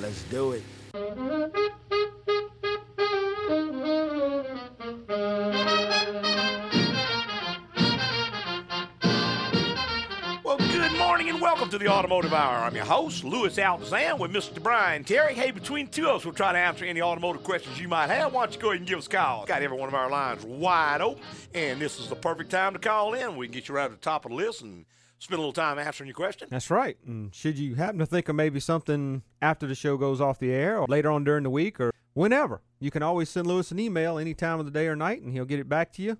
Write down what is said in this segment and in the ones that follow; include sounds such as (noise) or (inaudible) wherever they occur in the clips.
Let's do it. Well, good morning and welcome to the Automotive Hour. I'm your host, Louis Altazan, with Mr. Brian Terry. Hey, between two of us, we'll try to answer any automotive questions you might have. Why don't you go ahead and give us a call? Got every one of our lines wide open, and this is the perfect time to call in. We can get you right at the top of the list and spend a little time answering your question. That's right. And should you happen to think of maybe something after the show goes off the air or later on during the week or whenever, you can always send Louis an email any time of the day or night and he'll get it back to you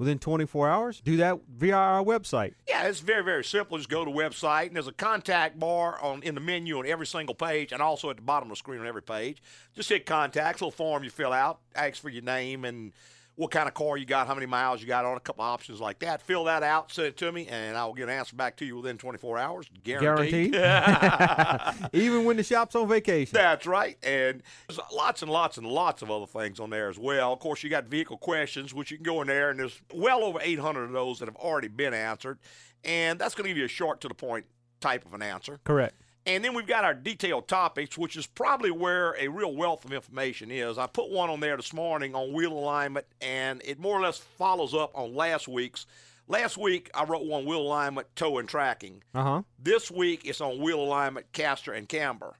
within 24 hours. Do that via our website. Yeah, it's very, very simple. Just go to the website, and there's a contact bar on in the menu on every single page, and also at the bottom of the screen on every page. Just hit contacts, little form you fill out, asks for your name and what kind of car you got, how many miles you got on, a couple options like that. Fill that out, send it to me, and I will get an answer back to you within 24 hours. Guaranteed. Guaranteed. (laughs) (laughs) Even when the shop's on vacation. That's right. And there's lots and lots and lots of other things on there as well. Of course, you got vehicle questions, which you can go in there, and there's well over 800 of those that have already been answered. And that's going to give you a short to the point type of an answer. Correct. And then we've got our detailed topics, which is probably where a real wealth of information is. I put one on there this morning on wheel alignment, and it more or less follows up on last week's. Last week, I wrote one wheel alignment, toe, and tracking. Uh huh. This week, it's on wheel alignment, caster, and camber.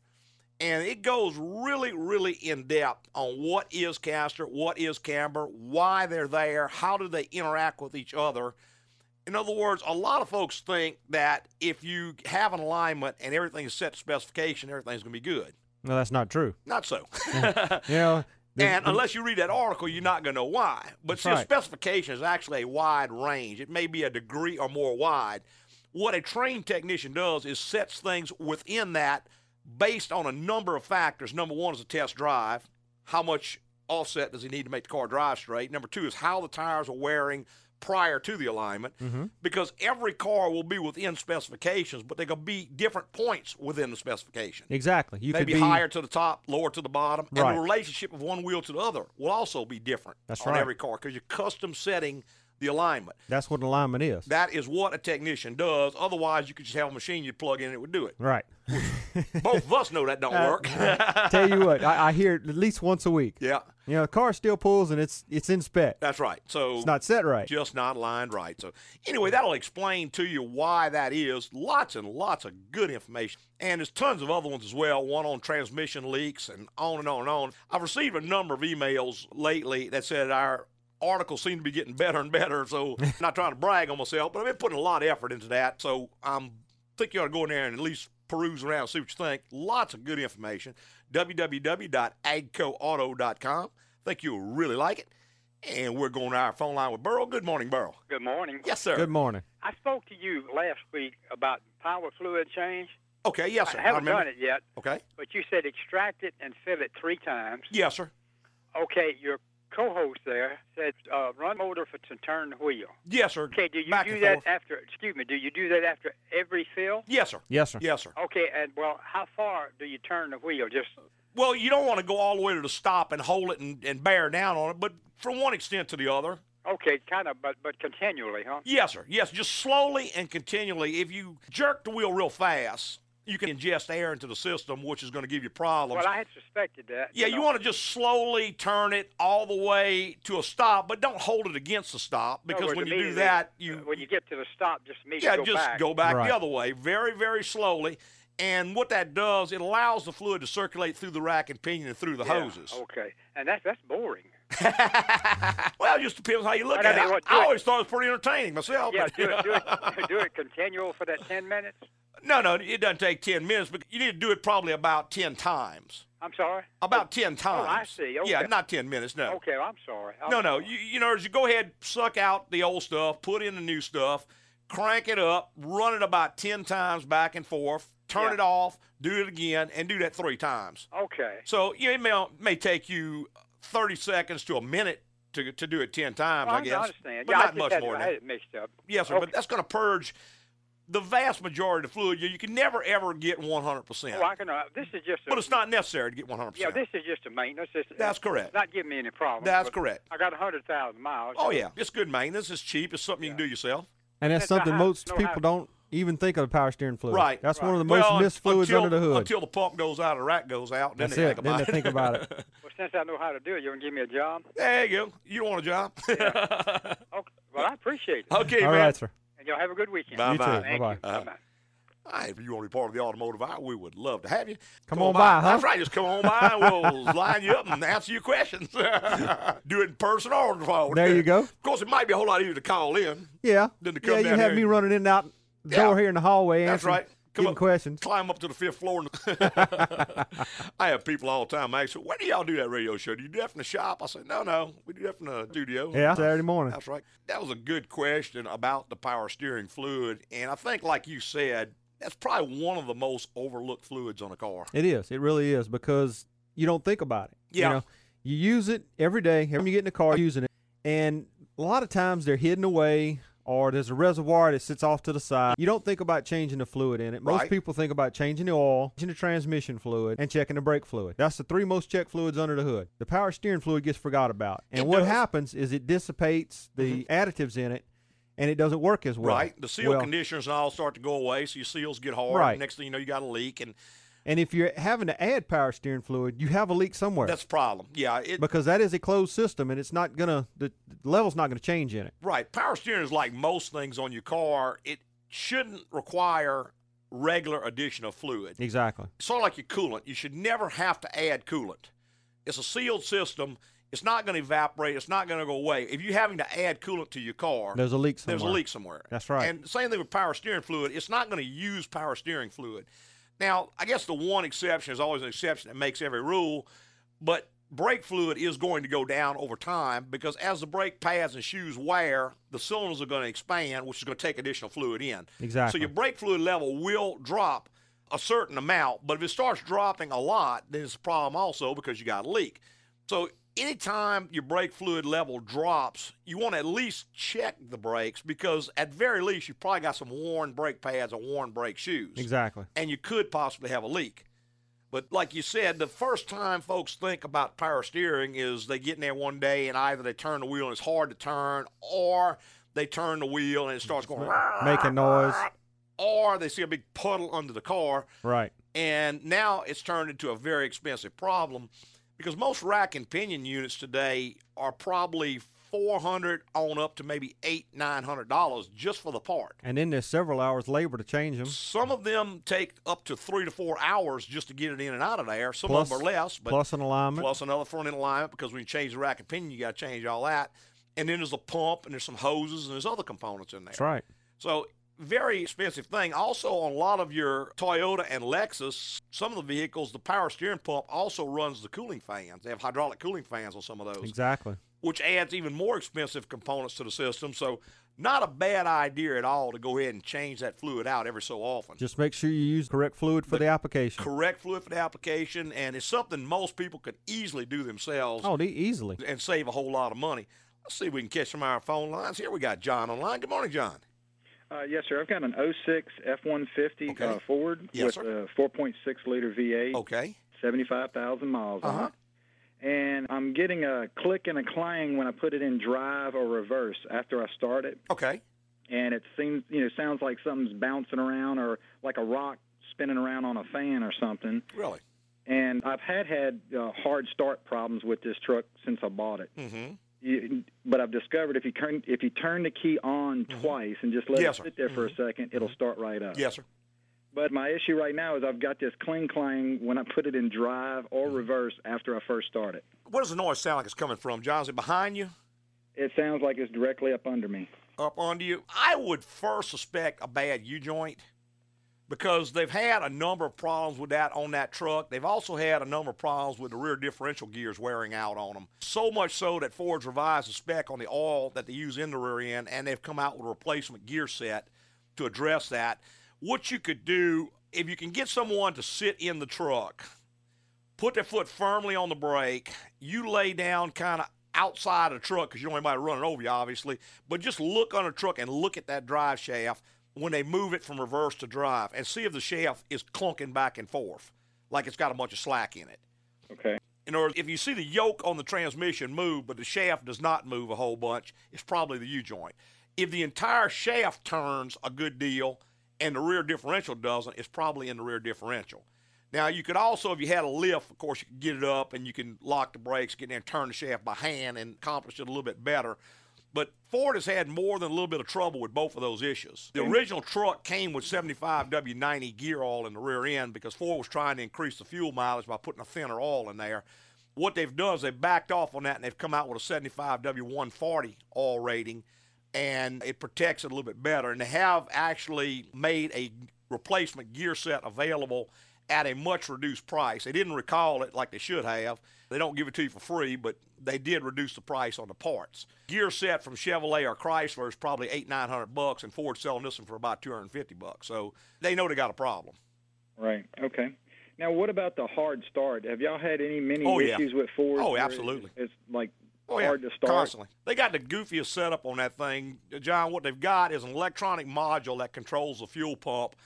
And it goes really, really in depth on what is caster, what is camber, why they're there, how do they interact with each other. In other words, a lot of folks think that if you have an alignment and everything is set to specification, everything's going to be good. No, that's not true. Not so. (laughs) You know, and unless you read that article, you're not going to know why. But see, right. specification is actually a wide range. It may be a degree or more wide. What a trained technician does is sets things within that based on a number of factors. Number one is a test drive. How much offset does he need to make the car drive straight? Number two is how the tires are wearing prior to the alignment Mm-hmm. because every car will be within specifications, but they could be different points within the specification exactly. You maybe could be higher to the top, lower to the bottom, and the relationship of one wheel to the other will also be different That's on right. every car because you're custom setting the alignment. That's what alignment is. That is what a technician does. Otherwise, you could just have a machine you plug in and it would do it. right. (laughs) Both of us know that don't uh, work. (laughs) Tell you what, I, I hear it at least once a week. yeah, You know, the car still pulls and it's it's in spec. that's right. So It's not set right. just not lined right. So anyway, that'll explain to you why that is. Lots and lots of good information. And there's tons of other ones as well, one on transmission leaks and on and on and on. I've received a number of emails lately that said our articles seem to be getting better and better. So I'm (laughs) not trying to brag on myself, but I've been putting a lot of effort into that. So I'm think you ought to go in there and at least peruse around, see what you think. Lots of good information. www.agcoauto.com. I think you'll really like it. And we're going to our phone line with Burl. Good morning, Burl. Good morning. Yes, sir. Good morning. I spoke to you last week about power fluid change. Okay, yes, sir. I haven't remember. done it yet, Okay. but you said extract it and fill it three times. Yes, sir. Okay, your co-host there said uh, run motor for to turn the wheel. Yes, sir. Okay, do you Back do that forth. after? Excuse me, do you do that after every fill? Yes, sir. Yes, sir. Yes, sir. Okay, and well, how far do you turn the wheel? Just Well, you don't want to go all the way to the stop and hold it and, and bear down on it, but from one extent to the other. okay, kind of, but but continually, huh? Yes, sir. Yes, just slowly and continually. If you jerk the wheel real fast, you can ingest air into the system, which is going to give you problems. Well, I had suspected that. yeah, you know. want to just slowly turn it all the way to a stop, but don't hold it against the stop because words, when you do that, you when you get to the stop, just immediately Yeah, go just back. go back Right. the other way, very, very slowly. And what that does, it allows the fluid to circulate through the rack and pinion and through the Yeah, hoses. Okay, and that's that's boring. (laughs) (laughs) well, it just depends how you look But I at it. what- I do it- always thought it was pretty entertaining myself. Yeah, but- do it, do it, (laughs) do it continual for that ten minutes. No, no, it doesn't take 10 minutes, but you need to do it probably about 10 times. I'm sorry. About 10 times. Oh, I see. Okay. Yeah, not 10 minutes, no. Okay, I'm sorry. I'm No, no. sorry. You, you know, as you go ahead, suck out the old stuff, put in the new stuff, crank it up, run it about 10 times back and forth, turn Yeah. it off, do it again, and do that three times. Okay. So you know, it may, may take you 30 seconds to a minute to, to do it 10 times, Well, I guess. I understand. But yeah, not much had, more I than had it mixed up. Yes, sir. Okay. But that's going to purge the vast majority of the fluid. You, you can never, ever get 100%. Oh, I can. Uh, this is just. A, but it's not necessary to get 100%. Yeah, this is just a maintenance. It's, That's correct. Not giving me any problems. That's correct. I got hundred thousand miles. Oh, yeah. It's good maintenance. It's cheap. It's something you can do yourself. And that's That's something how- most know people how- don't even think of the power steering fluid. Right. That's one of the Well, most missed fluids until, under the hood. Until the pump goes out, the rack goes out, then That's they it. think about Then it. they think about it. (laughs) Well, since I know how to do it, you want to give me a job? there you go. You don't want a job? (laughs) Okay. Well, I appreciate it. okay, All man. right, sir. And y'all have a good weekend. Bye. You too. Bye-bye. Thank Bye-bye. you. Uh-huh. Hey, if you want to be part of the automotive hour, we would love to have you. Come on by, huh? That's right. Just come on by and we'll (laughs) line you up and answer your questions. (laughs) Do it in person or on the phone. There you go. Of course, it might be a whole lot easier to call in. Yeah. Then to come yeah, you have here me running in and out the Yeah. door here in the hallway That's answering right. Come up, questions. climb up to the fifth floor. And (laughs) (laughs) I have people all the time ask, "Where do y'all do that radio show? Do you do that from the shop?" I say, "No, no, we do that from the studio." Yeah, Saturday morning. That's right. That was a good question about the power steering fluid, and I think, like you said, that's probably one of the most overlooked fluids on a car. It is. It really is because you don't think about it. Yeah. You know, you use it every day. Every time you get in the car, using it. And a lot of times they're hidden away or there's a reservoir that sits off to the side. You don't think about changing the fluid in it. Most Right. people think about changing the oil, changing the transmission fluid, and checking the brake fluid. That's the three most checked fluids under the hood. The power steering fluid gets forgot about. And It what does. Mm-hmm. happens is it dissipates the additives in it and it doesn't work as well. Right. The seal Well, conditioners and all start to go away, so your seals get hard. Right. Next thing you know, you got a leak, and And if you're having to add power steering fluid, you have a leak somewhere. that's a problem. Yeah. It, because that is a closed system and it's not gonna the, the level's not gonna change in it. Right. Power steering is like most things on your car. It shouldn't require regular addition of fluid. Exactly. Sort of like your coolant. You should never have to add coolant. It's a sealed system. It's not going to evaporate. It's not going to go away. If you're having to add coolant to your car, There's a leak somewhere. there's a leak somewhere. That's right. And same thing with power steering fluid. It's not going to use power steering fluid. Now, I guess the one exception is always an exception that makes every rule, but brake fluid is going to go down over time because as the brake pads and shoes wear, the cylinders are going to expand, which is going to take additional fluid in. Exactly. So your brake fluid level will drop a certain amount, but if it starts dropping a lot, then it's a problem also because you got a leak. So anytime your brake fluid level drops, you want to at least check the brakes because at very least you probably got some worn brake pads or worn brake shoes. Exactly. And you could possibly have a leak. But like you said, the first time folks think about power steering is they get in there one day and either they turn the wheel and it's hard to turn, or they turn the wheel and it starts going Making noise. or they see a big puddle under the car, Right. and now it's turned into a very expensive problem because most rack and pinion units today are probably 400 on up to maybe eight nine hundred dollars just for the part And then there's several hours labor to change them. some of them take up to three to four hours just to get it in and out of there some Plus- of them are less but plus an alignment. plus another front end alignment because when you change the rack and pinion you got to change all that and then there's a pump and there's some hoses and there's other components in there That's right. so very expensive thing. Also, on a lot of your Toyota and Lexus, some of the vehicles, the power steering pump also runs the cooling fans. They have hydraulic cooling fans on some of those, Exactly. which adds even more expensive components to the system. So, not a bad idea at all to go ahead and change that fluid out every so often. Just make sure you use correct fluid for the, application. Correct fluid for the application, and it's something most people could easily do themselves Oh, easily. and save a whole lot of money. Let's see if we can catch some of our phone lines. Here we got John online. Good morning, John. Uh, yes, sir. I've got an 06 F-150 Okay. uh, Ford Yes, with a 4.6 liter V8, Okay. 75,000 miles Uh-huh. on it. And I'm getting a click and a clang when I put it in drive or reverse after I start it. Okay. And it seems, you know, sounds like something's bouncing around or like a rock spinning around on a fan or something. Really? And I've had had uh, hard start problems with this truck since I bought it. Mm-hmm. You, but I've discovered if you turn if you turn the key on mm-hmm. twice and just let Yes, it sit there for a mm-hmm. second, it'll mm-hmm. start right up. Yes, sir. But my issue right now is I've got this cling clang when I put it in drive or Mm-hmm. reverse after I first start it. What does the noise sound like it's coming from, John? Is it behind you? It sounds like it's directly up under me. Up under you? I would first suspect a bad U joint because they've had a number of problems with that on that truck. They've also had a number of problems with the rear differential gears wearing out on them. So much so that Ford's revised the spec on the oil that they use in the rear end, and they've come out with a replacement gear set to address that. What you could do, if you can get someone to sit in the truck, put their foot firmly on the brake. You lay down kind of outside of the truck because you don't want anybody running over you, obviously. But just look on the truck and look at that drive shaft when they move it from reverse to drive and see if the shaft is clunking back and forth, like it's got a bunch of slack in it. Okay. In other words, if you see the yoke on the transmission move, but the shaft does not move a whole bunch, it's probably the U joint. If the entire shaft turns a good deal and the rear differential doesn't, it's probably in the rear differential. Now, you could also, if you had a lift, of course, you could get it up and you can lock the brakes, get in there and turn the shaft by hand and accomplish it a little bit better. But Ford has had more than a little bit of trouble with both of those issues. The mm-hmm. original truck came with 75 W90 gear oil in the rear end because Ford was trying to increase the fuel mileage by putting a thinner oil in there. What they've done is they've backed off on that and they've come out with a 75 W140 oil rating, and it protects it a little bit better. And they have actually made a replacement gear set available at a much reduced price. They didn't recall it like they should have. They don't give it to you for free, but they did reduce the price on the parts. Gear set from Chevrolet or Chrysler is probably eight nine hundred bucks, and Ford's selling this one for about two hundred fifty bucks. So they know they got a problem. Right. Okay. Now, what about the hard start? Have y'all had any many Oh, yeah. issues with Ford? Oh, absolutely. It's like Oh, yeah, hard to start. constantly. They got the goofiest setup on that thing, John. What they've got is an electronic module that controls the fuel pump,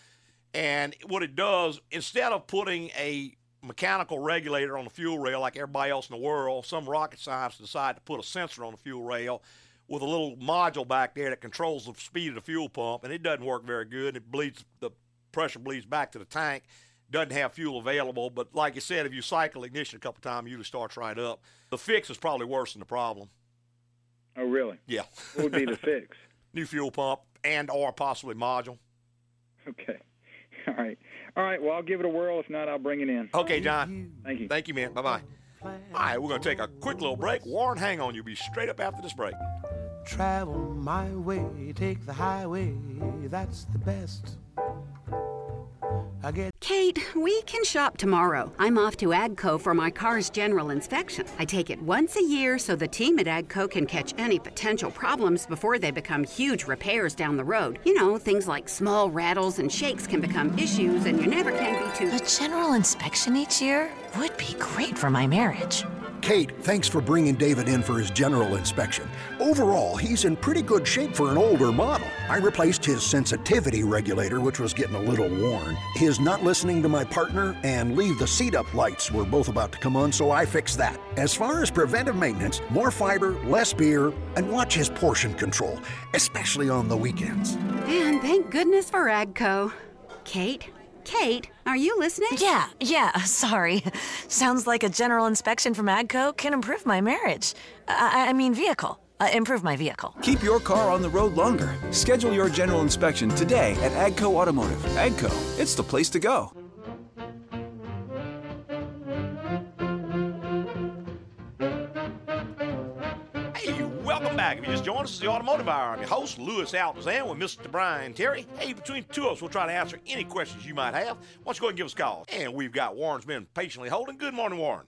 and what it does instead of putting a mechanical regulator on the fuel rail like everybody else in the world, some rocket scientists decide to put a sensor on the fuel rail with a little module back there that controls the speed of the fuel pump, and it doesn't work very good. It bleeds the pressure bleeds back to the tank. Doesn't have fuel available, but like you said, if you cycle ignition a couple times, it usually starts right up. The fix is probably worse than the problem. Oh, really? Yeah. What would be the (laughs) fix? New fuel pump and or possibly module. Okay. (laughs) All right. All right. Well, I'll give it a whirl. If not, I'll bring it in. Okay, John. Thank you. Thank you, man. Bye bye. All right, we're going to take a quick little break. Warren, hang on. You'll be straight up after this break. Travel my way, take the highway, that's the best. I get Kate, we can shop tomorrow. I'm off to AGCO for my car's general inspection. I take it once a year so the team at AGCO can catch any potential problems before they become huge repairs down the road. You know, things like small rattles and shakes can become issues, and you never can be too. A general inspection each year would be great for my marriage. Kate, thanks for bringing David in for his general inspection. Overall, he's in pretty good shape for an older model. I replaced his sensitivity regulator, which was getting a little worn. His not listening to my partner and leave the seat up lights were both about to come on, so I fixed that. As far as preventive maintenance, more fiber, less beer, and watch his portion control, especially on the weekends. And thank goodness for AGCO. Kate? Kate, are you listening? Yeah, yeah, (laughs) sorry. Sounds like a general inspection from AGCO can improve my marriage. I, I mean, vehicle. Uh, improve my vehicle. Keep your car on the road longer. Schedule your general inspection today at Agco Automotive. Agco, it's the place to go. Welcome back. If you just joined us, it's the Automotive Hour. I'm your host, Louis Altazan, with Mr. Brian Terry. Hey, between two of us, we'll try to answer any questions you might have. Why don't you go ahead and give us a call? And we've got Warren's been patiently holding. Good morning, Warren.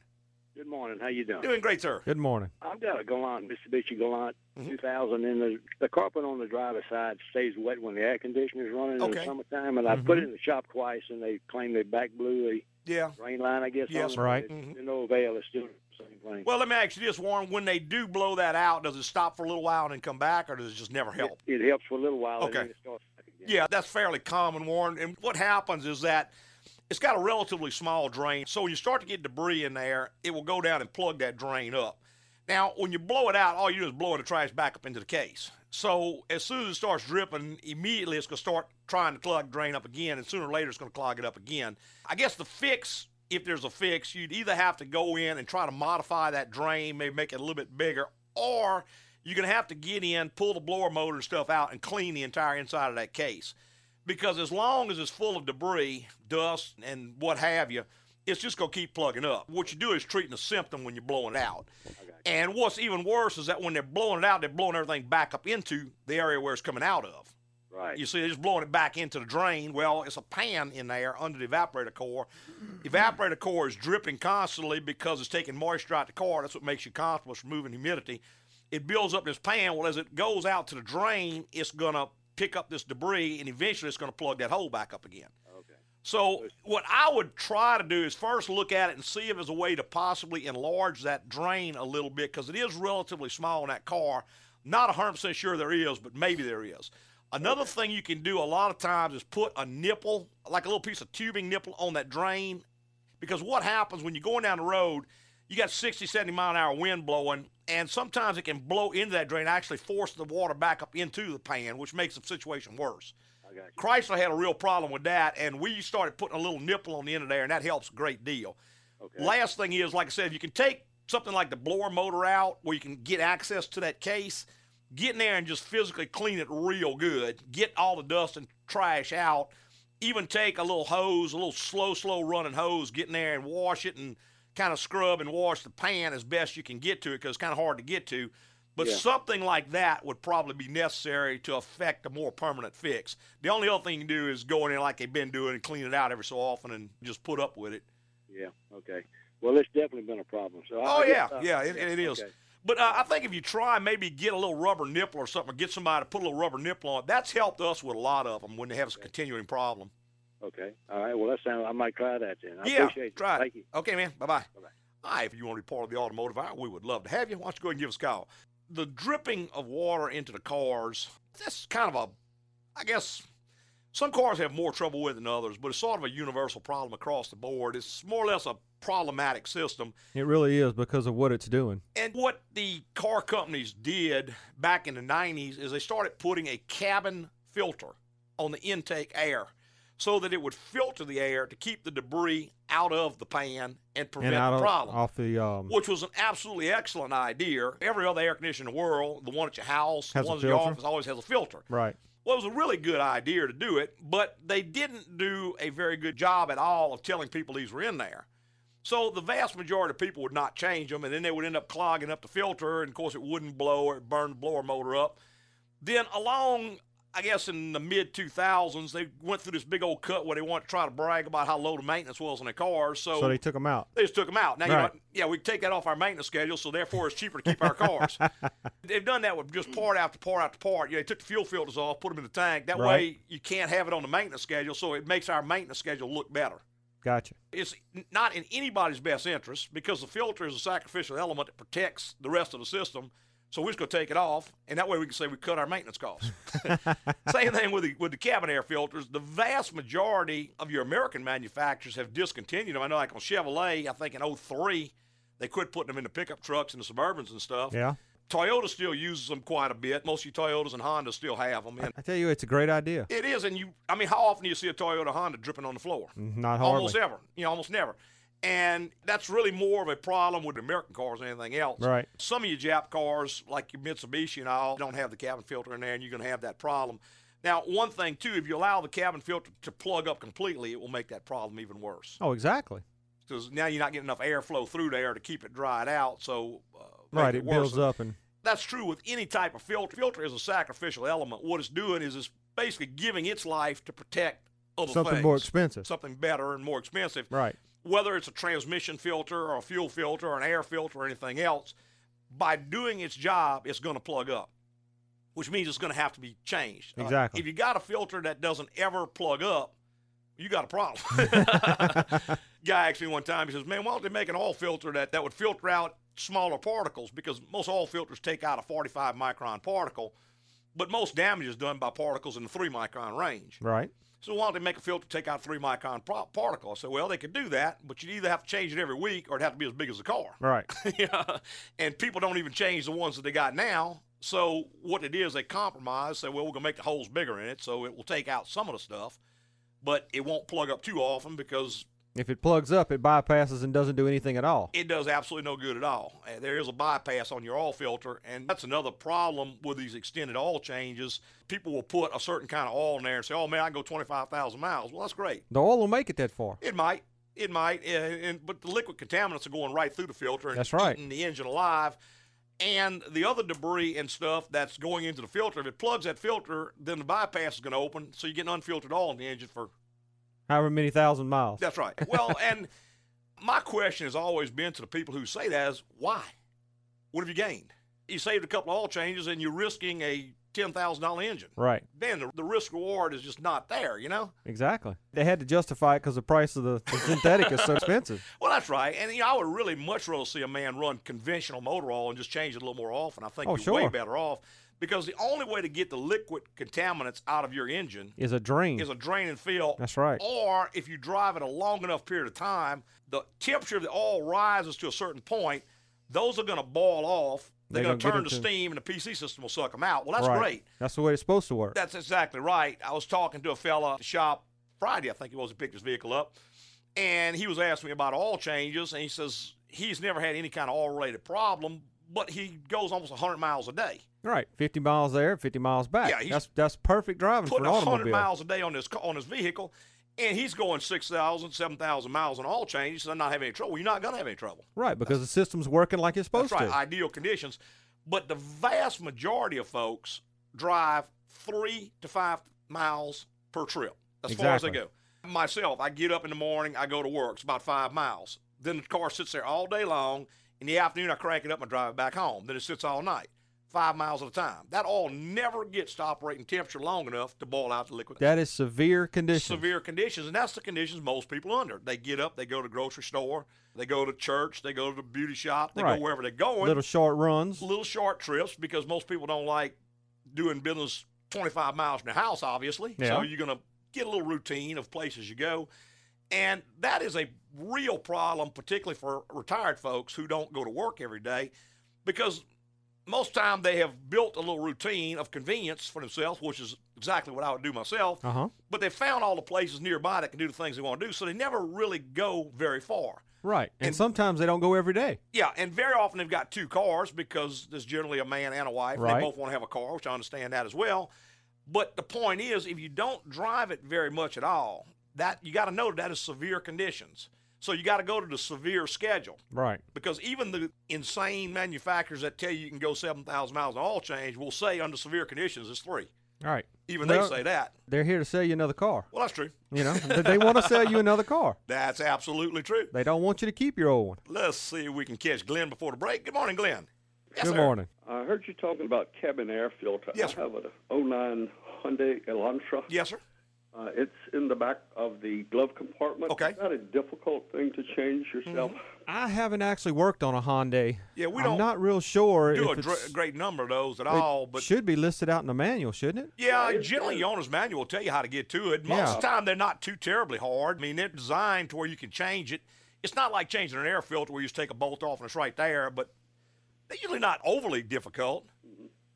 Good morning. How you doing? Doing great, sir. Good morning. I've got a Galant, Mitsubishi Galant Mm-hmm. 2000, and the, the carpet on the driver's side stays wet when the air conditioner's running in the summertime. And I put it in the shop twice, and they claim they back blew the Yeah. rain line, I guess. Yes, on it. right. There's there's no avail. It's still the same thing. Well, let me ask you this, Warren. When they do blow that out, does it stop for a little while and then come back, or does it just never help? it, it helps for a little while, Okay. and then it starts again. Yeah, that's fairly common, Warren. And what happens is that it's got a relatively small drain. So when you start to get debris in there, it will go down and plug that drain up. Now, when you blow it out, all you do is blow the trash back up into the case. So as soon as it starts dripping, immediately it's going to start trying to clog the drain up again, and sooner or later it's going to clog it up again. I guess the fix, if there's a fix, you'd either have to go in and try to modify that drain, maybe make it a little bit bigger, or you're going to have to get in, pull the blower motor stuff out, and clean the entire inside of that case because as long as it's full of debris, dust, and what have you, it's just going to keep plugging up. What you do is treating the symptom when you're blowing it out. And what's even worse is that when they're blowing it out, they're blowing everything back up into the area where it's coming out of. Right. You see, they're just blowing it back into the drain. Well, it's a pan in there under the evaporator core. Evaporator core is dripping constantly because it's taking moisture out of the core. That's what makes you comfortable. It's removing humidity. It builds up this pan. Well, as it goes out to the drain, it's going to pick up this debris, and eventually it's going to plug that hole back up again. Okay. So what I would try to do is first look at it and see if there's a way to possibly enlarge that drain a little bit because it is relatively small in that car. Not 100% sure there is, but maybe there is. Another thing you can do a lot of times is put a nipple, like a little piece of tubing nipple on that drain because what happens when you're going down the road, you got 60, 70 mile an hour wind blowing, and sometimes it can blow into that drain, actually force the water back up into the pan, which makes the situation worse. Chrysler had a real problem with that, and we started putting a little nipple on the end of there, and that helps a great deal. Okay. Last thing is, like I said, if you can take something like the blower motor out where you can get access to that case, get in there and just physically clean it real good. Get all the dust and trash out. Even take a little hose, a little slow, slow running hose, get in there and wash it and kind of scrub and wash the pan as best you can get to it because it's kind of hard to get to. But Yeah. something like that would probably be necessary to affect a more permanent fix. The only other thing you can do is go in there like they've been doing and clean it out every so often and just put up with it. Yeah. Okay. Well, it's definitely been a problem. So. Oh I yeah, guess, uh, yeah, it, it is. okay. But uh, I think if you try maybe get a little rubber nipple or something, or get somebody to put a little rubber nipple on it, that's helped us with a lot of them when they have a continuing problem. Okay. All right. Well, that sounds. I might try that then. I yeah, appreciate it. try it. Thank you. Okay, man. Bye bye. Bye-bye. Hi, if you want to be part of the automotive hour, we would love to have you. Why don't you go ahead and give us a call? The dripping of water into the cars, that's kind of a, I guess, some cars have more trouble with it than others, but it's sort of a universal problem across the board. It's more or less a problematic system. It really is because of what it's doing. And what the car companies did back in the 90s is they started putting a cabin filter on the intake air so that it would filter the air to keep the debris out of the pan and prevent and the of, problem. off the um, Which was an absolutely excellent idea. Every other air conditioner in the world, the one at your house, the one at your office, always has a filter. right. Well, it was a really good idea to do it, but they didn't do a very good job at all of telling people these were in there. So the vast majority of people would not change them, and then they would end up clogging up the filter, and of course it wouldn't blow or it burned the blower motor up. Then along, I guess in the mid 2000s, they went through this big old cut where they wanted to try to brag about how low the maintenance was on their cars. So, So they took them out. they just took them out. Now, you know, yeah, we take that off our maintenance schedule, so therefore it's cheaper to keep our cars. (laughs) They've done that with just part after part after part. You know, they took the fuel filters off, put them in the tank. That Right. way you can't have it on the maintenance schedule, so it makes our maintenance schedule look better. Gotcha. It's not in anybody's best interest because the filter is a sacrificial element that protects the rest of the system. So we're just going to take it off, and that way we can say we cut our maintenance costs. (laughs) Same thing with the, with the cabin air filters. The vast majority of your American manufacturers have discontinued them. I know, like on Chevrolet, I think in 03, they quit putting them in the pickup trucks and the Suburbans and stuff. Yeah. Toyota still uses them quite a bit. Most of your Toyotas and Hondas still have them. And I tell you, it's a great idea. it is, and you, I mean, how often do you see a Toyota Honda dripping on the floor? Not hardly. Almost ever. You know, almost never. And that's really more of a problem with American cars than anything else. Right. Some of your Jap cars, like your Mitsubishi and all, don't have the cabin filter in there, and you're going to have that problem. Now, one thing, too, if you allow the cabin filter to plug up completely, it will make that problem even worse. Oh, exactly. Because now you're not getting enough airflow through there to keep it dried out. So, uh, Right. It worse. builds up and That's true with any type of filter. Filter is a sacrificial element. What it's doing is it's basically giving its life to protect other something things. more expensive. Something better and more expensive. Right. Whether it's a transmission filter or a fuel filter or an air filter or anything else, by doing its job, it's going to plug up, which means it's going to have to be changed. Uh, Exactly. if you got a filter that doesn't ever plug up, you got a problem. (laughs) (laughs) Guy asked me one time, he says, Man, why don't they make an oil filter that, that would filter out smaller particles? Because most oil filters take out a 45 micron particle, but most damage is done by particles in the 3 micron range. Right. So why don't they make a filter take out 3 micron pro- particle? I said, Well, they could do that, but you'd either have to change it every week or it'd have to be as big as a car. Right. (laughs) yeah. And people don't even change the ones that they got now. So what it is, they compromise. Say, well, we're gonna make the holes bigger in it, so it will take out some of the stuff, but it won't plug up too often because If it plugs up, it bypasses and doesn't do anything at all. it does absolutely no good at all. There is a bypass on your oil filter, and that's another problem with these extended oil changes. People will put a certain kind of oil in there and say, "Oh man, I can go 25,000 miles." Well, that's great. The oil will make it that far. It might. It might, and, but the liquid contaminants are going right through the filter and That's right. eating the engine alive. And the other debris and stuff that's going into the filter, if it plugs that filter, then the bypass is going to open, so you're getting unfiltered oil in the engine for. However many thousand miles. That's right. (laughs) Well, and my question has always been to the people who say that is why? What have you gained? You saved a couple of oil changes, and you're risking a ten thousand dollar engine. Right. Then the, the risk reward is just not there. You know. Exactly. They had to justify it because the price of the, the synthetic is so (laughs) expensive. Well, that's right. And you know, I would really much rather see a man run conventional motor oil and just change it a little more often. I think Oh, you're way better off because the only way to get the liquid contaminants out of your engine Is a drain. is a drain and fill. That's right. Or if you drive it a long enough period of time, the temperature of the oil rises to a certain point. Those are going to boil off, They're They going gonna turn into- steam, and the PC system will suck them out. Well, that's Right. great. That's the way it's supposed to work. That's exactly right. I was talking to a fella at the shop Friday, I think it was, he picked his vehicle up, and he was asking me about oil changes, and he says he's never had any kind of oil related problem, but he goes almost 100 miles a day. Right, 50 miles there, 50 miles back. Yeah, he's that's that's perfect driving for Putting an 100 miles a day on his on his vehicle, and he's going 6,000, 7,000 miles on all change. He says, I'm not having any trouble. You're not going to have any trouble. Right, because the system's working like it's supposed That's right, to. ideal conditions. But the vast majority of folks drive three to five miles per trip, as far as they Exactly. go. Myself, I get up in the morning, I go to work. It's about five miles. Then the car sits there all day long. In the afternoon, I crank it up and drive it back home. Then it sits all night, five miles at a time. That all never gets to operating temperature long enough to boil out the liquid. that is severe conditions. Severe conditions, and that's the conditions most people are under. They get up, they go to the grocery store, they go to church, they go to the beauty shop, they Right. go wherever they're going Little short runs. little short trips because most people don't like doing business 25 miles from the house, obviously. Yeah. So you're going to get a little routine of places you go. And that is a real problem, particularly for retired folks who don't go to work every day because most time they have built a little routine of convenience for themselves, which is exactly what I would do myself. Uh huh. But they found all the places nearby that can do the things they want to do, so they never really go very far. Right, and, And- sometimes they don't go every day. Yeah, and very often they've got two cars because there's generally a man and a wife. and Right. They both want to have a car, which I understand that as well. But the point is, if you don't drive it very much at all, that you got to know that, that is severe conditions. So you got to go to the severe schedule Right. because even the insane manufacturers that tell you you can go 7,000 miles on oil change will say under severe conditions it's three. All right. Even Well, they say that. They're here to sell you another car. Well, that's true. You know, they they want to sell you another car. (laughs) That's absolutely true. They don't want you to keep your old one. Let's see if we can catch Glenn before the break. Good morning, Glenn. Yes, Good sir. morning. I heard you talking about cabin air filter. Yes, I have an 09 Hyundai Elantra. Yes, sir. Uh, it's in the back of the glove compartment. Okay. Is that a difficult thing to change yourself? I haven't actually worked on a Hyundai. Yeah, we I'm don't not real sure Do if a dr- great number of those at it all, but should be listed out in the manual, shouldn't it? Yeah, Yeah, generally is. your owner's manual will tell you how to get to it. Most Yeah. of the time they're not too terribly hard. I mean, they're designed to where you can change it. It's not like changing an air filter where you just take a bolt off and it's right there, but they're usually not overly difficult.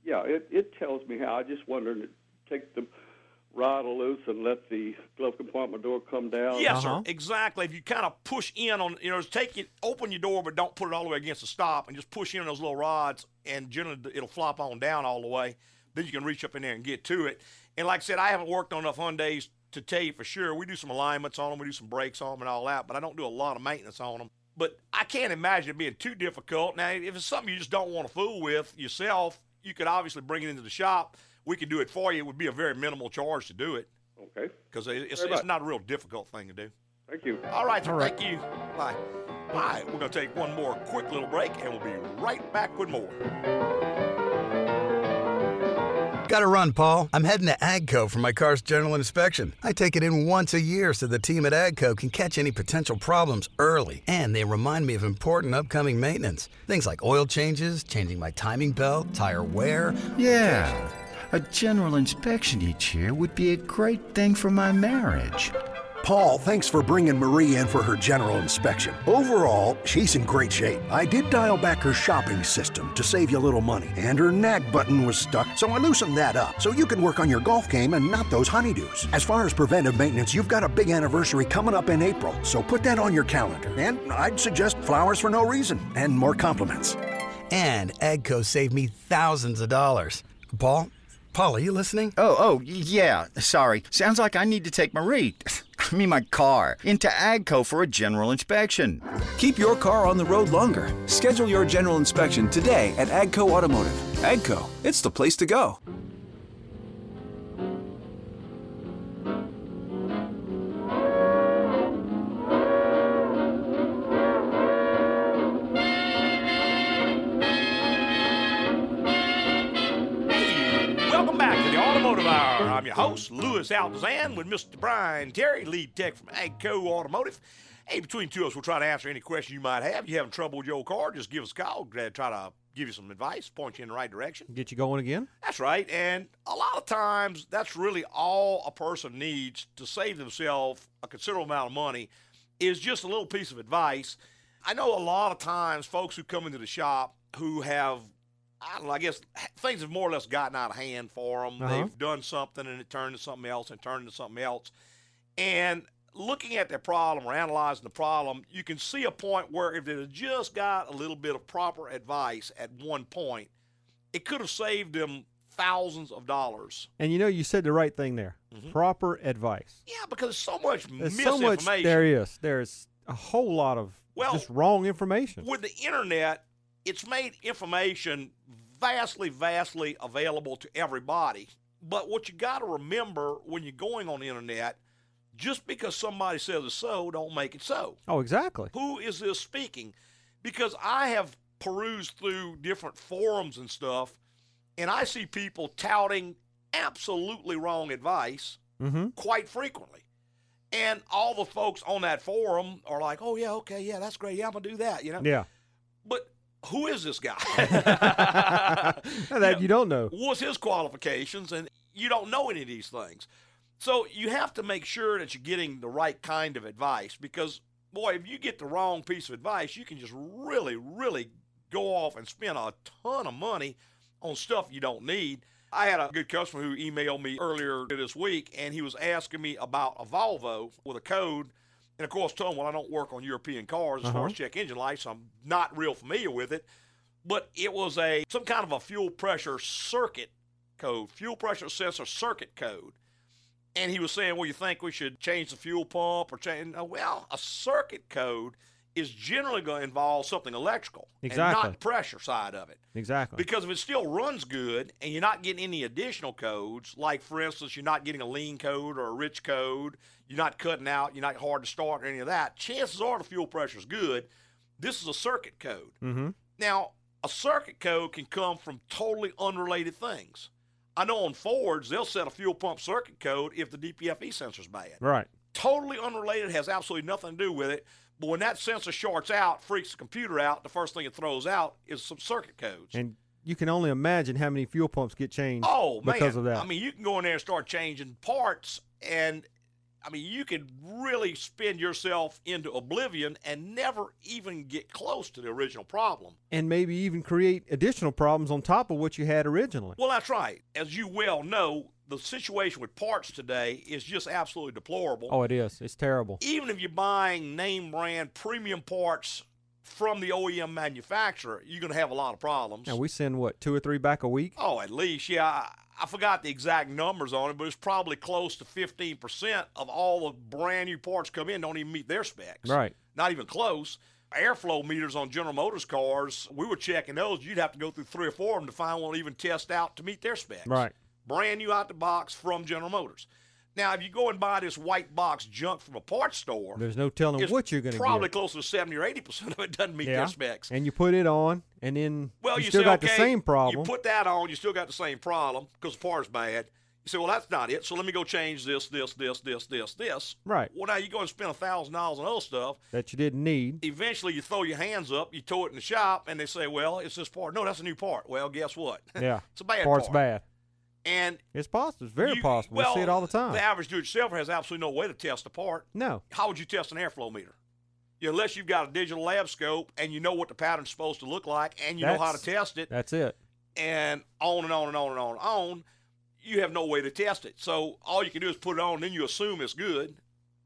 Yeah, it, it tells me how. I just wondered, take the rod loose and let the glove compartment door come down. Yes, Uh-huh. sir. Exactly. If you kind of push in on, you know, just take it, open your door, but don't put it all the way against the stop, and just push in on those little rods, and generally it'll flop on down all the way. Then you can reach up in there and get to it. And like I said, I haven't worked on enough Hyundai's to tell you for sure. We do some alignments on them, we do some brakes on them, and all that, but I don't do a lot of maintenance on them. But I can't imagine it being too difficult. Now, if it's something you just don't want to fool with yourself, you could obviously bring it into the shop. We could do it for you. It would be a very minimal charge to do it Okay. because it's, it's not a real difficult thing to do. Thank you. All right, so All right. thank you. Bye. All right, we're going to take one more quick little break, and we'll be right back with more. Gotta run, Paul. I'm heading to AGCO for my car's general inspection. I take it in once a year so the team at AGCO can catch any potential problems early. And they remind me of important upcoming maintenance. Things like oil changes, changing my timing belt, tire wear. Yeah, a general inspection each year would be a great thing for my marriage. Paul, thanks for bringing Marie in for her general inspection. Overall, she's in great shape. I did dial back her shopping system to save you a little money, and her nag button was stuck, so I loosened that up so you can work on your golf game and not those honeydews. As far as preventive maintenance, you've got a big anniversary coming up in April, so put that on your calendar. And I'd suggest flowers for no reason and more compliments. And AGCO saved me thousands of dollars. Paul? Paul, are you listening? Oh, oh, yeah, sorry. Sounds like I need to take Marie, (laughs) I mean my car, into AGCO for a general inspection. Keep your car on the road longer. Schedule your general inspection today at Agco Automotive. Agco, it's the place to go. I'm your host, Louis Altazan, with Mr. Brian Terry, lead tech from Agco Automotive. Hey, between two of us, we'll try to answer any question you might have. You having trouble with your car, just give us a call. Glad to try to give you some advice, point you in the right direction. Get you going again? That's right. And a lot of times, that's really all a person needs to save themselves a considerable amount of money is just a little piece of advice. I know a lot of times folks who come into the shop who have I don't know. I guess things have more or less gotten out of hand for them. Uh-huh. They've done something and it turned into something else and turned into something else. And looking at their problem or analyzing the problem, you can see a point where if they had just got a little bit of proper advice at one point, it could have saved them thousands of dollars. And you know, you said the right thing there. Mhm. Proper advice. Yeah, because so much There's misinformation. so much there is. There's a whole lot of Well, just wrong information. With the internet, it's made information vastly, vastly available to everybody. But what you got to remember when you're going on the internet, just because somebody says it's so, don't make it so. Oh, exactly. Who is this speaking? Because I have perused through different forums and stuff, and I see people touting absolutely wrong advice Mm-hmm. quite frequently. And all the folks on that forum are like, oh, yeah, okay, yeah, that's great. Yeah, I'm going to do that, you know? Yeah. But who is this guy? (laughs) that you don't know. What's his qualifications? And you don't know any of these things. So you have to make sure that you're getting the right kind of advice because, boy, if you get the wrong piece of advice, you can just really, really go off and spend a ton of money on stuff you don't need. I had a good customer who emailed me earlier this week, and he was asking me about a Volvo with a code. And of course, Tom, well, I don't work on European cars as far Uh-huh. as check engine lights. So I'm not real familiar with it. But it was a some kind of a fuel pressure circuit code, fuel pressure sensor circuit code. And he was saying, well, you think we should change the fuel pump or change? Well, a circuit code is generally going to involve something electrical and Exactly. not pressure side of it. Exactly. Because if it still runs good and you're not getting any additional codes, like for instance, you're not getting a lean code or a rich code, you're not cutting out, you're not hard to start or any of that, chances are the fuel pressure is good. This is a circuit code. Mm-hmm. Now, a circuit code can come from totally unrelated things. I know on Fords, they'll set a fuel pump circuit code if the DPFE sensor's bad. Right. Totally unrelated, has absolutely nothing to do with it. But when that sensor shorts out, freaks the computer out, the first thing it throws out is some circuit codes. And you can only imagine how many fuel pumps get changed Oh man! because of that. I mean, you can go in there and start changing parts, and I mean, you could really spin yourself into oblivion and never even get close to the original problem. and maybe even create additional problems on top of what you had originally. Well, that's right. As you well know, the situation with parts today is just absolutely deplorable. Oh, it is. It's terrible. Even if you're buying name brand premium parts from the OEM manufacturer, you're going to have a lot of problems. And we send what two or three back a week. Oh, at least, yeah. I, I forgot the exact numbers on it, but it's probably close to 15% of all the brand new parts come in don't even meet their specs. Right. Not even close. Airflow meters on General Motors cars, we were checking those. You'd have to go through three or four of them to find one even test out to meet their specs. Right. Brand new out the box from General Motors. Now, if you go and buy this white box junk from a parts store, There's no telling what you're going to get. probably get. closer to 70 or 80% of it doesn't meet yeah. specs. And you put it on, and then Well, you, you, still say, got okay, the same problem. You put that on, you still got the same problem because the part's bad. You say, well, that's not it. So let me go change this, this, this, this, this, this. Right. Well, now you go and spend a thousand dollars on other stuff. that you didn't need. Eventually, you throw your hands up, you tow it in the shop, and they say, well, it's this part. No, that's a new part. Well, guess what? (laughs) Yeah. it's a bad Part's part. bad. And It's possible. It's very you- possible. Well, we see it all the time. The average do-it-yourselfer has absolutely no way to test a part. no. How would you test an airflow meter? Unless you've got a digital lab scope and you know what the pattern's supposed to look like and you know how to test it. That's it. and on and on and on and on and on, you have no way to test it. So all you can do is put it on, and then you assume it's good,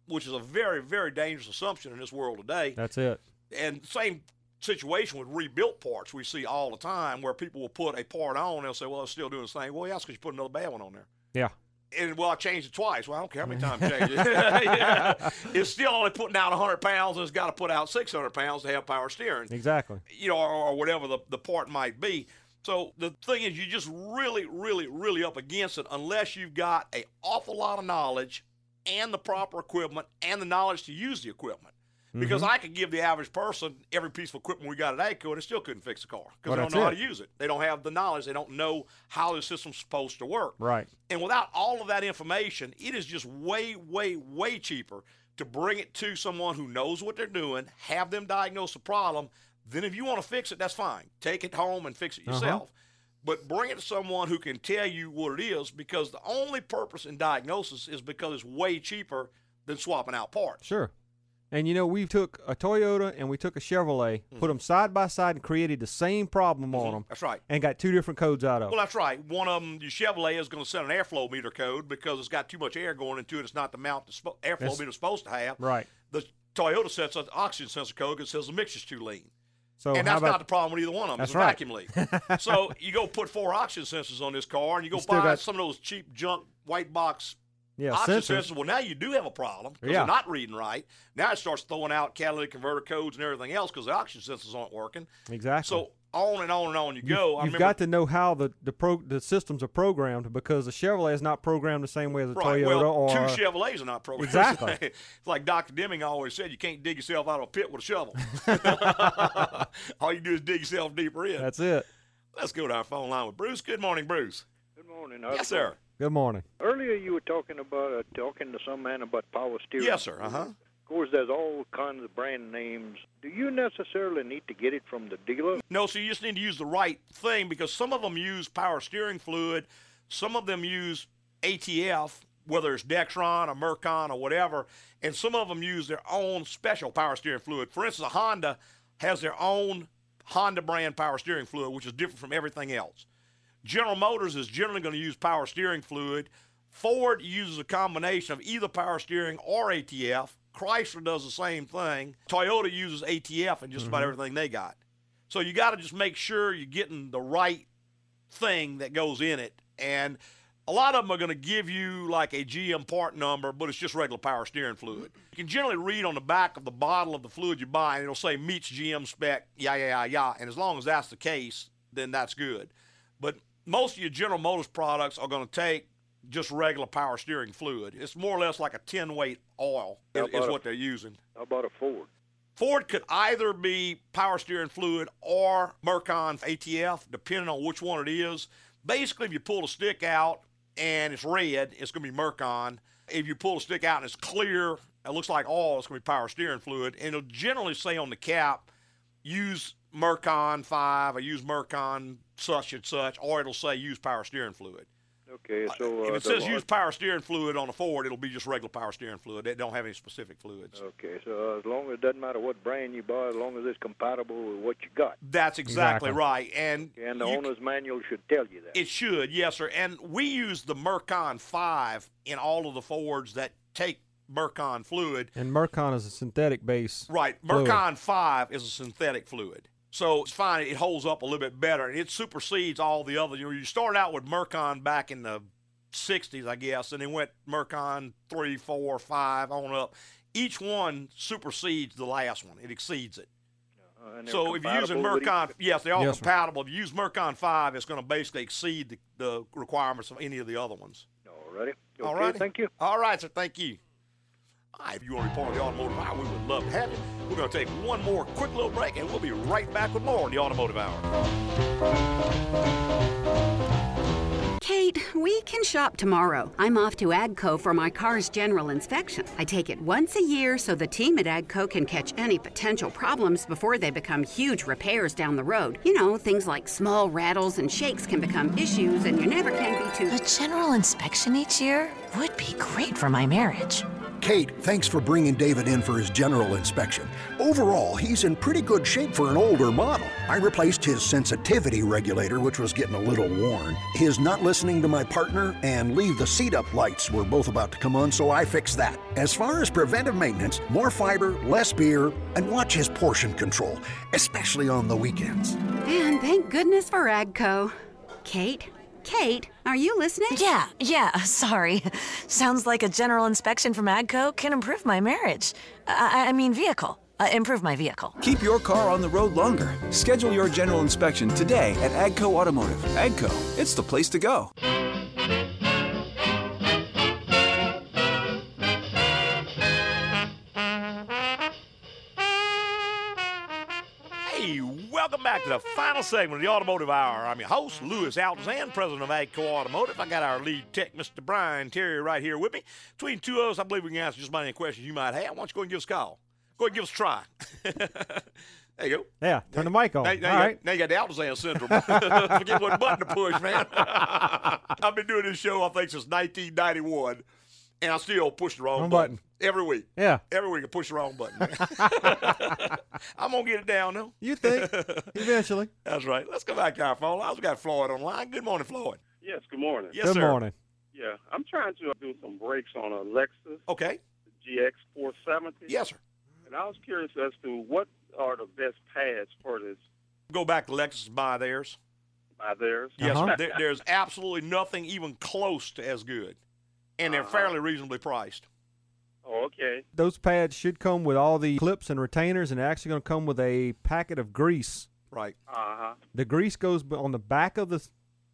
which is a very, very dangerous assumption in this world today. That's it. And same situation with rebuilt parts we see all the time, where people will put a part on, and they'll say, "Well, it's still doing the same." Well, yeah, because you put another bad one on there. Yeah. And well, I changed it twice. Well, I don't care how many times I (laughs) change it. (laughs) Yeah. It's still only putting out 100 pounds, and it's got to put out 600 pounds to have power steering Exactly. you know, or, or whatever the, the part might be. So the thing is, you're just really, really, really up against it unless you've got an awful lot of knowledge and the proper equipment and the knowledge to use the equipment. Because Mhm. I could give the average person every piece of equipment we got at AGCO and it still couldn't fix the car because Well, they don't know how to use it. They don't have the knowledge. They don't know how the system's supposed to work. Right. And without all of that information, it is just way, way, way cheaper to bring it to someone who knows what they're doing, have them diagnose the problem. Then, if you want to fix it, that's fine. Take it home and fix it Uh-huh. yourself. But bring it to someone who can tell you what it is because the only purpose in diagnosis is because it's way cheaper than swapping out parts. Sure. And you know, we took a Toyota and we took a Chevrolet, mm. put them side by side, and created the same problem mm-hmm. on them. That's right. And got two different codes out of Well, that's right. One of them, your Chevrolet, is going to send an airflow meter code because it's got too much air going into it. It's not the amount the spo- airflow That's- meter is supposed to have. Right. The Toyota sets an oxygen sensor code that says the mixture's too lean. So and that's about not the problem with either one of them. That's it's a right. vacuum leak. (laughs) so you go put four oxygen sensors on this car, and you go You buy got- some of those cheap junk white box Yeah, oxygen sensors. sensors. Well, now you do have a problem because Yeah. they're not reading right. Now it starts throwing out catalytic converter codes and everything else because the oxygen sensors aren't working. Exactly. So on and on and on you You've- go. You've remember got to know how the the pro the systems are programmed because the Chevrolet is not programmed the same way as a Right. Toyota well, or two Chevrolets are not programmed. Exactly. it's (laughs) like Dr. Deming always said, you can't dig yourself out of a pit with a shovel. (laughs) (laughs) All you do is dig yourself deeper in. That's it. Let's go to our phone line with Bruce. Good morning, Bruce. Good morning. Yes, sir. Good morning. Earlier, you were talking about uh, talking to some man about power steering. Yes, sir. Uh huh. Of course, there's all kinds of brand names. Do you necessarily need to get it from the dealer? No, so you just need to use the right thing because some of them use power steering fluid, some of them use ATF, whether it's Dexron or Mercon or whatever, and some of them use their own special power steering fluid. For instance, a Honda has their own Honda brand power steering fluid, which is different from everything else. General Motors is generally going to use power steering fluid. Ford uses a combination of either power steering or ATF. Chrysler does the same thing. Toyota uses ATF in just about Mm-hmm. everything they got. So you got to just make sure you're getting the right thing that goes in it. And a lot of them are going to give you like a GM part number, but it's just regular power steering fluid. You can generally read on the back of the bottle of the fluid you buy, and it'll say meets GM spec, yeah, yeah, yeah, yeah. And as long as that's the case, then that's good. But most of your General Motors products are going to take just regular power steering fluid. It's more or less like a 10 weight oil, is, is about a- what they're using. How about a Ford? Ford could either be power steering fluid or Mercon ATF, depending on which one it is. Basically, if you pull the stick out and it's red, it's going to be Mercon. If you pull the stick out and it's clear, it looks like oil, it's going to be power steering fluid. And it'll generally say on the cap, use Mercon 5 or use Mercon such and such, or it'll say use power steering fluid. Okay, so uh, if it says use power steering fluid on a Ford, it'll be just regular power steering fluid. They don't have any specific fluids. Okay, so as long as it doesn't matter what brand you buy, as long as it's compatible with what you got. That's exactly, Exactly. right. And And the you- owner's manual should tell you that. It should, yes, sir. And we use the Mercon 5 in all of the Fords that take Mercon fluid. And Mercon is a synthetic base. Right. fluid. Mercon 5 is a synthetic fluid. So it's fine. It holds up a little bit better. And it supersedes all the other. You know, you started out with Mercon back in the 60s, I guess, and then went Mercon 3, 4, 5, on up. Each one supersedes the last one, it exceeds it. Uh, So if you're using compatible with each- Mercon, yes, they're all Yes, sir. compatible. If you use Mercon 5, it's going to basically exceed the, the requirements of any of the other ones. Alrighty. All Okay, right. Thank you. All right, sir. Thank you. All right, if you want to report on the automotive hour, we would love to have you. We're going to take one more quick little break, and we'll be right back with more on the automotive hour. Kate, we can shop tomorrow. I'm off to AGCO for my car's general inspection. I take it once a year so the team at AGCO can catch any potential problems before they become huge repairs down the road. You know, things like small rattles and shakes can become issues, and you never can be too. A general inspection each year would be great for my marriage. Kate, thanks for bringing David in for his general inspection. Overall, he's in pretty good shape for an older model. I replaced his sensitivity regulator, which was getting a little worn. His not listening to my partner and leave the seat up lights were both about to come on, so I fixed that. As far as preventive maintenance, more fiber, less beer, and watch his portion control, especially on the weekends. And thank goodness for AGCO. Kate? Kate, are you listening? Yeah, yeah, (laughs) sorry. Sounds like a general inspection from AGCO can improve my marriage. I, I mean, vehicle. Uh, improve my vehicle. Keep your car on the road longer. Schedule your general inspection today at AGCO Automotive. AGCO, it's the place to go. Welcome back to the final segment of the Automotive Hour. I'm your host, Louis Altazan, president of AGCO Automotive. I got our lead tech, Mr. Brian Terry, right here with me. Between two of us, I believe we can answer just about any questions you might have. Why don't you go and give us a call? Go ahead and give us a try. (laughs) there you go. Yeah, turn the mic on. Now, now All you right. got, now you got the Altazan syndrome. (laughs) Forget what button to push, man. (laughs) I've been doing this show, I think, since 1991. And I still push the wrong, Wrong button. button. every week. Yeah. Every week I push the wrong button. (laughs) I'm gonna get it down though. You think (laughs) eventually? That's right. Let's go back to our phone lines. We got Floyd on the line. Good morning, Floyd. Yes, good morning. Yes, Good sir. morning. Yeah, I'm trying to do some brakes on a Lexus Okay. GX 470. Yes, sir. And I was curious as to what are the best pads for this Go back to Lexus and buy theirs. by theirs. Yes, Uh-huh. There, there's absolutely nothing even close to as good, and they're Uh-huh. fairly reasonably priced. Oh, okay. Those pads should come with all the clips and retainers, and they're actually going to come with a packet of grease. Right. Uh huh. The grease goes on the back of the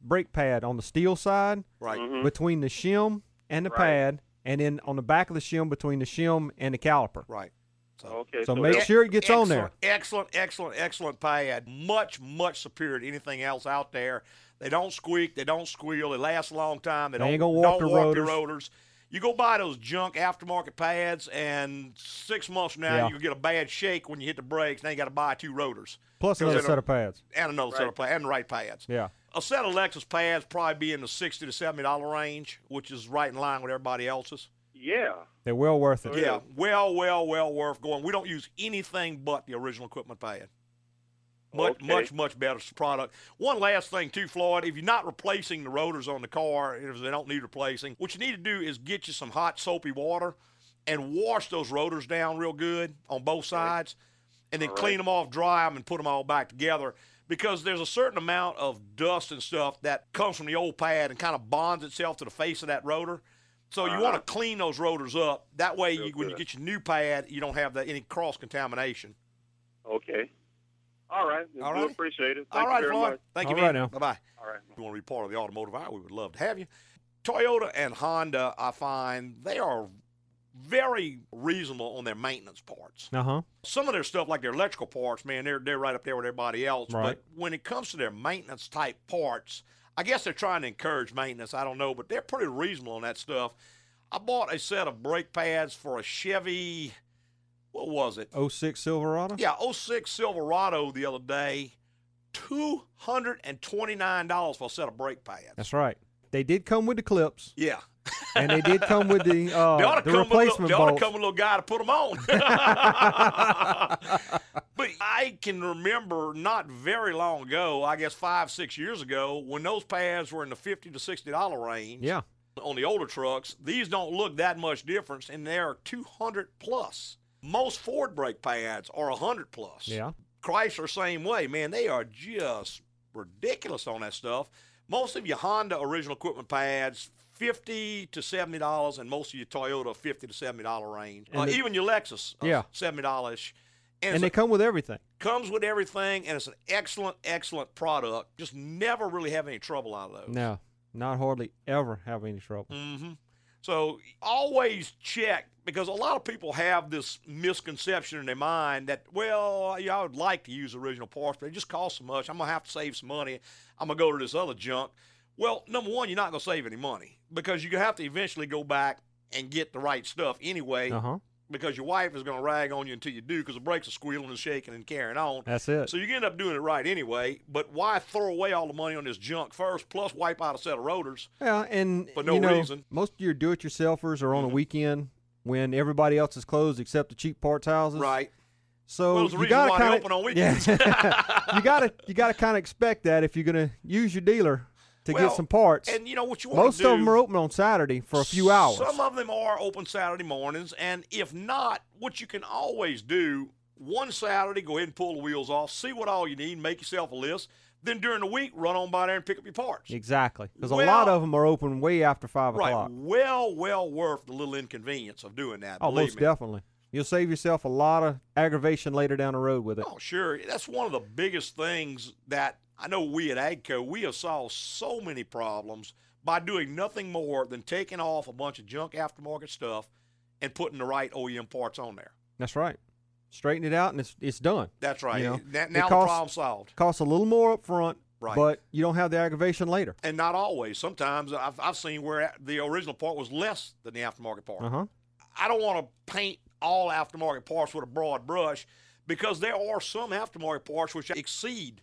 brake pad on the steel side, Right. Mhm. between the shim and the Right. pad, and then on the back of the shim between the shim and the caliper. Right. So, Okay. So make sure it gets on there. Excellent, excellent, excellent pad. Much, much superior to anything else out there. They don't squeak. They don't squeal. They last a long time. They, They don't, ain't gonna warp don't the warp the rotors. rotors. You go buy those junk aftermarket pads, and six months from now, Yeah. you get a bad shake when you hit the brakes. Now you got to buy two rotors. Plus another set don't- of pads. and another set of pads, and the right pads. Yeah. A set of Lexus pads probably be in the sixty to seventy dollar range, which is right in line with everybody else's. Yeah. They're well worth it. Yeah, well, well, well worth going. We don't use anything but the original equipment pad. Much, Okay. much, much better product. One last thing, too, Floyd. If you're not replacing the rotors on the car, if they don't need replacing, what you need to do is get you some hot soapy water and wash those rotors down real good on both sides, and then All clean them off, dry them, and put them all back together. Because there's a certain amount of dust and stuff that comes from the old pad and kind of bonds itself to the face of that rotor. So you Uh-huh. want to clean those rotors up. That way, you, when you get your new pad, you don't have that, any cross contamination. Okay. All right. All We appreciate it. All Thank right, you very Floyd. much. Thank you, All man. right now. Bye bye. All right. If you want to be part of the automotive hour, we would love to have you. Toyota and Honda, I find they are very reasonable on their maintenance parts. Uh huh. Some of their stuff, like their electrical parts, man, they're they're right up there with everybody else. Right. But when it comes to their maintenance type parts, I guess they're trying to encourage maintenance. I don't know, but they're pretty reasonable on that stuff. I bought a set of brake pads for a Chevy. What was it? 06 Silverado. Yeah, 06 Silverado the other day. Two hundred and twenty nine dollars for a set of brake pads. That's right. They did come with the clips, Yeah. and they did come with the (laughs) uh, they ought to the come with a little, replacement they ought to come with a little guy to put them on. (laughs) but I can remember not very long ago, I guess five, six years ago, when those pads were in the fifty to sixty dollar range. Yeah. On the older trucks, these don't look that much difference, and they're two hundred plus. Most Ford brake pads are hundred plus. Yeah. Chrysler same way, man. They are just ridiculous on that stuff. Most of your Honda original equipment pads, fifty to seventy dollars, and most of your Toyota, fifty to seventy dollar range. Uh, even your Lexus, uh, Yeah. seventy dollars. And, And they a- come with everything. comes with everything, and it's an excellent, excellent product. Just never really have any trouble out of those. No, not hardly ever have any trouble. hmm So always check because a lot of people have this misconception in their mind that, well, yeah, I would like to use original parts, but it just costs so much. I'm gonna have to save some money. I'm gonna go to this other junk. Well, number one, you're not gonna save any money because gonna have to eventually go back and get the right stuff anyway. Uh huh. Because your wife is gonna rag on you until you do because the brakes are squealing and shaking and carrying on. That's it. So you end up doing it right anyway. But why throw away all the money on this junk first, plus wipe out a set of rotors? Yeah, and For no you know, reason. Mm-hmm. most of your do-it-yourselfers are on a weekend when everybody else is closed except the cheap parts houses. Right. So Well, you kinda, open on (laughs) weekends. Yeah. (laughs) you gotta you gotta kind of expect that if you're gonna use your dealer to Well, get some parts. And you know what you want Most to do? of them are open on Saturday for a few hours. Some of them are open Saturday mornings, and if not, what you can always do one Saturday, go ahead and pull the wheels off, see what all you need, make yourself a list. Then during the week, run on by there and pick up your parts. Exactly, because a lot of them are open way after five Right. o'clock. Well, well worth the little inconvenience of doing that. Oh, most me. definitely. You'll save yourself a lot of aggravation later down the road with it. Oh, sure. That's one of the biggest things that I know we at AGCO, we have solved so many problems by doing nothing more than taking off a bunch of junk aftermarket stuff and putting the right OEM parts on there. That's right. Straighten it out and it's it's done. That's right. You know, Now- it now the costs- problem's solved. Costs a little more up front, Right. but you don't have the aggravation later. And not always. Sometimes I've, I've seen where the original part was less than the aftermarket part. Uh huh. I don't want to paint all aftermarket parts with a broad brush because there are some aftermarket parts which exceed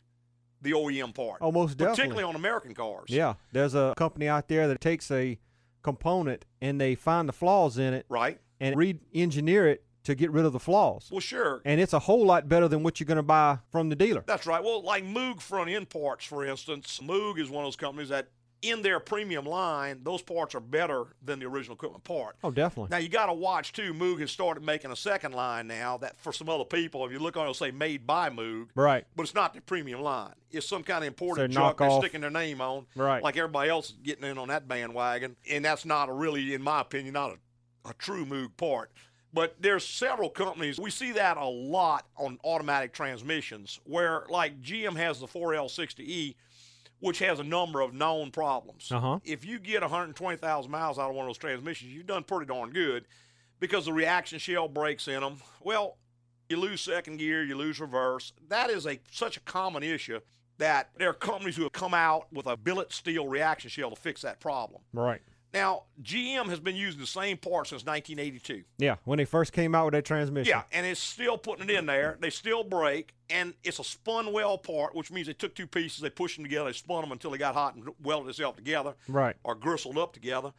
the OEM part. Oh, definitely. Particularly on American cars. Yeah, there's a company out there that takes a component and they find the flaws in it, right, and re-engineer it to get rid of the flaws. Well, sure. And it's a whole lot better than what you're going to buy from the dealer. That's right. Well, like Moog front end parts, for instance, Moog is one of those companies that in their premium line, those parts are better than the original equipment part. Oh, definitely. Now you got to watch too. Moog has started making a second line now. That for some other people, if you look on, it'll say "made by Moog," Right. But it's not the premium line. It's some kind of imported So junk they're sticking their name on, Right. Like everybody else is getting in on that bandwagon, and that's not a really, in my opinion, not a, a true Moog part. But there's several companies. We see that a lot on automatic transmissions, where like GM has the 4L60E, which has a number of known problems. Uh-huh. If you get 120,000 miles out of one of those transmissions, you've done pretty darn good because the reaction shell breaks in them. Well, you lose second gear, you lose reverse. That is a such a common issue that there are companies who have come out with a billet steel reaction shell to fix that problem. Right. Now, GM has been using the same part since 1982. Yeah, when they first came out with that transmission. Yeah, and it's still putting it in there. They still break, and it's a spun weld part, which means they took two pieces, they pushed them together, they spun them until they got hot and welded itself together, Right. or gristled up together.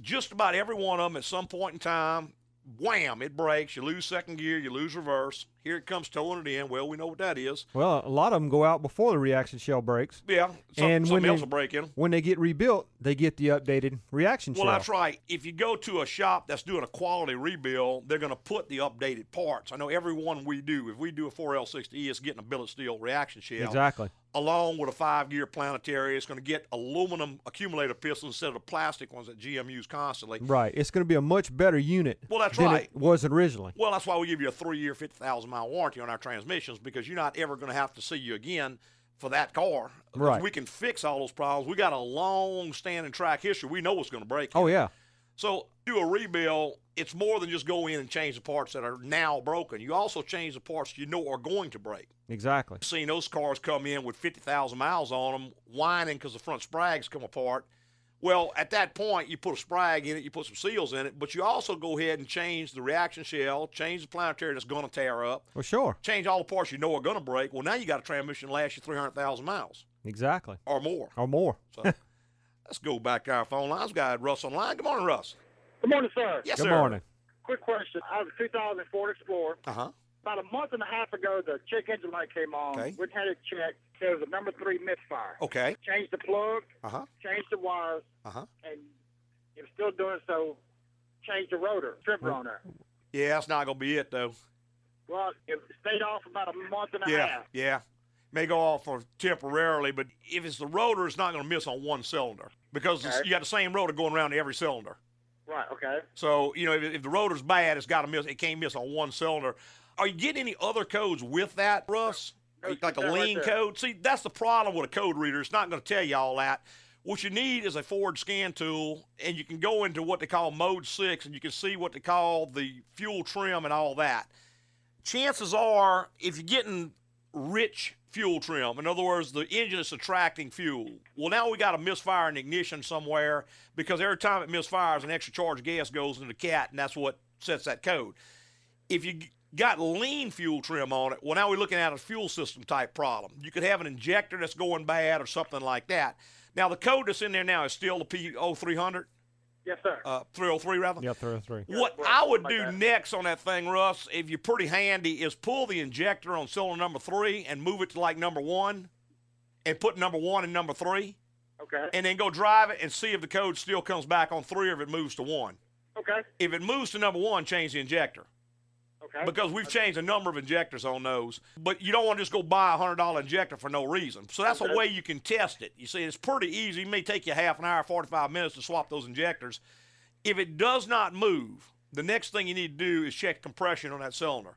Just about every one of them at some point in time, wham, it breaks. You lose second gear, you lose reverse. Here it comes towing it in. Well, we know what that is. Well, a lot of them go out before the reaction shell breaks. Yeah, some, and when something they, else will break in. When they get rebuilt, they get the updated reaction Well, shell. Well, that's right. If you go to a shop that's doing a quality rebuild, they're going to put the updated parts. I know every one we do. If we do a 4L60E, it's getting a billet steel reaction shell. Exactly. Along with a five gear planetary, it's going to get aluminum accumulator pistons instead of the plastic ones that GM use constantly. Right. It's going to be a much better unit Well, that's than right. it was originally. Well, that's why we give you a three year, 50,000 mile warranty on our transmissions because you're not ever going to have to see you again for that car. Right. We can fix all those problems. We got a long standing track history. We know what's going to break. Oh, yeah. So, do a rebuild. It's more than just go in and change the parts that are now broken. You also change the parts you know are going to break. Exactly. Seen those cars come in with 50,000 miles on them, whining because the front sprags come apart. Well, at that point, you put a sprag in it, you put some seals in it, but you also go ahead and change the reaction shell, change the planetary that's going to tear up, Well, sure. change all the parts you know are going to break. Well, now you got a transmission that lasts you 300,000 miles Exactly. or more. Or more. So (laughs) let's go back to our phone lines. We got Russ online. Good morning, Russ. Good morning, sir. Yes, Good sir. morning. Quick question. I have a 2000 Ford Explorer. Uh huh. About a month and a half ago, the check engine light came on. Okay. We had it checked. There was a number three misfire. Okay. Change the plug, Uh huh. changed the wires, Uh huh. and was still doing so. change the rotor, stripper on there. Yeah, that's not going to be it, though. Well, it stayed off about a month and a Yeah, half. yeah. Yeah. May go off for temporarily, but if it's the rotor, it's not going to miss on one cylinder because Okay. you got the same rotor going around every cylinder. Right. Okay. So you know if, if the rotor's bad, it's got to miss. It can't miss on one cylinder. Are you getting any other codes with that, Russ? No, like a right lean code? See, that's the problem with a code reader. It's not going to tell you all that. What you need is a forward scan tool, and you can go into what they call mode six, and you can see what they call the fuel trim and all that. Chances are, if you're getting rich fuel trim, in other words, the engine is subtracting fuel. Well, now we got a misfire in ignition somewhere because every time it misfires, an extra charge of gas goes into the cat, and that's what sets that code. If you got lean fuel trim on it, well, now we're looking at a fuel system type problem. You could have an injector that's going bad or something like that. Now, the code that's in there now is still the P0300, Yes, sir. uh, 303 rather. Yeah, 303. What I would do next on that thing, Russ, if you're pretty handy, is pull the injector on cylinder number three and move it to like number one, and put number one and number three, Okay. and then go drive it and see if the code still comes back on three or if it moves to one. Okay. If it moves to number one, change the injector. Okay. Because we've changed a number of injectors on those, but you don't want to just go buy a hundred dollar injector for no reason. So that's Okay. a way you can test it. You see, it's pretty easy. It may take you half an hour, forty five minutes to swap those injectors. If it does not move, the next thing you need to do is check compression on that cylinder.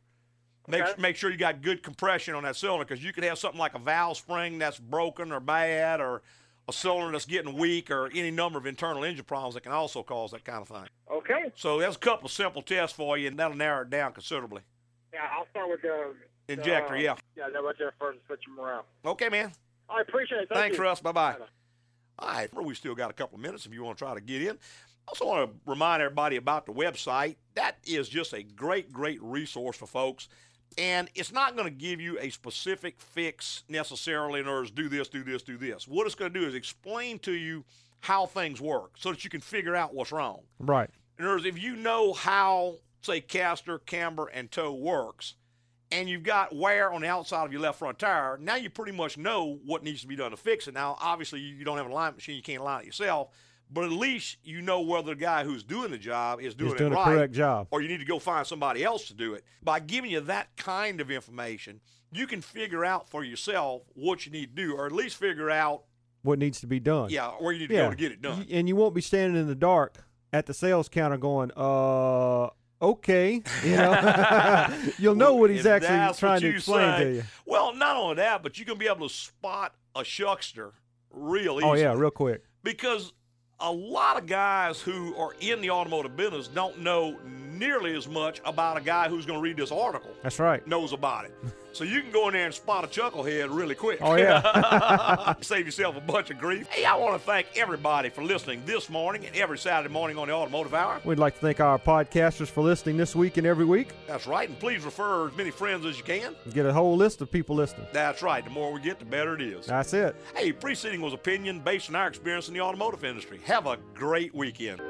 Make Okay. make sure you got good compression on that cylinder because you could have something like a valve spring that's broken or bad, or a cylinder that's getting weak, or any number of internal engine problems that can also cause that kind of thing. Okay. So there's a couple of simple tests for you, and that'll narrow it down considerably. Yeah, I'll start with the Injector, yeah. Yeah, that was there first and switch them around. Okay, man. I appreciate it. Thank Thanks, you. Russ. Bye bye. All right, we still got a couple of minutes if you want to try to get in. I Also, want to remind everybody about the website. That is just a great, great resource for folks. And it's not going to give you a specific fix necessarily in order to do this, do this, do this. What it's going to do is explain to you how things work so that you can figure out what's wrong. Right. In other words, if you know how, say, caster, camber, and toe works, and you've got wear on the outside of your left front tire, now you pretty much know what needs to be done to fix it. Now, obviously, you don't have an alignment machine, you can't align it yourself, but at least you know whether the guy who's doing the job is doing doing it a right, correct job. or you need to go find somebody else to do it. By giving you that kind of information, you can figure out for yourself what you need to do, or at least figure out, What needs to be done? yeah, where you need to Yeah. go to get it done. And you won't be standing in the dark at the sales counter going, uh, okay. You know, (laughs) you'll know what he's actually trying to explain say. to you. Well, not only that, but you're going to be able to spot a shuckster real easy. Oh yeah, real quick. Because a lot of guys who are in the automotive business don't know nearly as much about a guy who's going to read this article That's right. knows about it. (laughs) So you can go in there and spot a chucklehead really quick. Oh, yeah. (laughs) Save yourself a bunch of grief. Hey, I want to thank everybody for listening this morning and every Saturday morning on the Automotive Hour. We'd like to thank our podcasters for listening this week and every week. That's right. And please refer as many friends as you can. Get a whole list of people listening. That's right. The more we get, the better it is. That's it. Hey, preceding was opinion based on our experience in the automotive industry. Have a great weekend.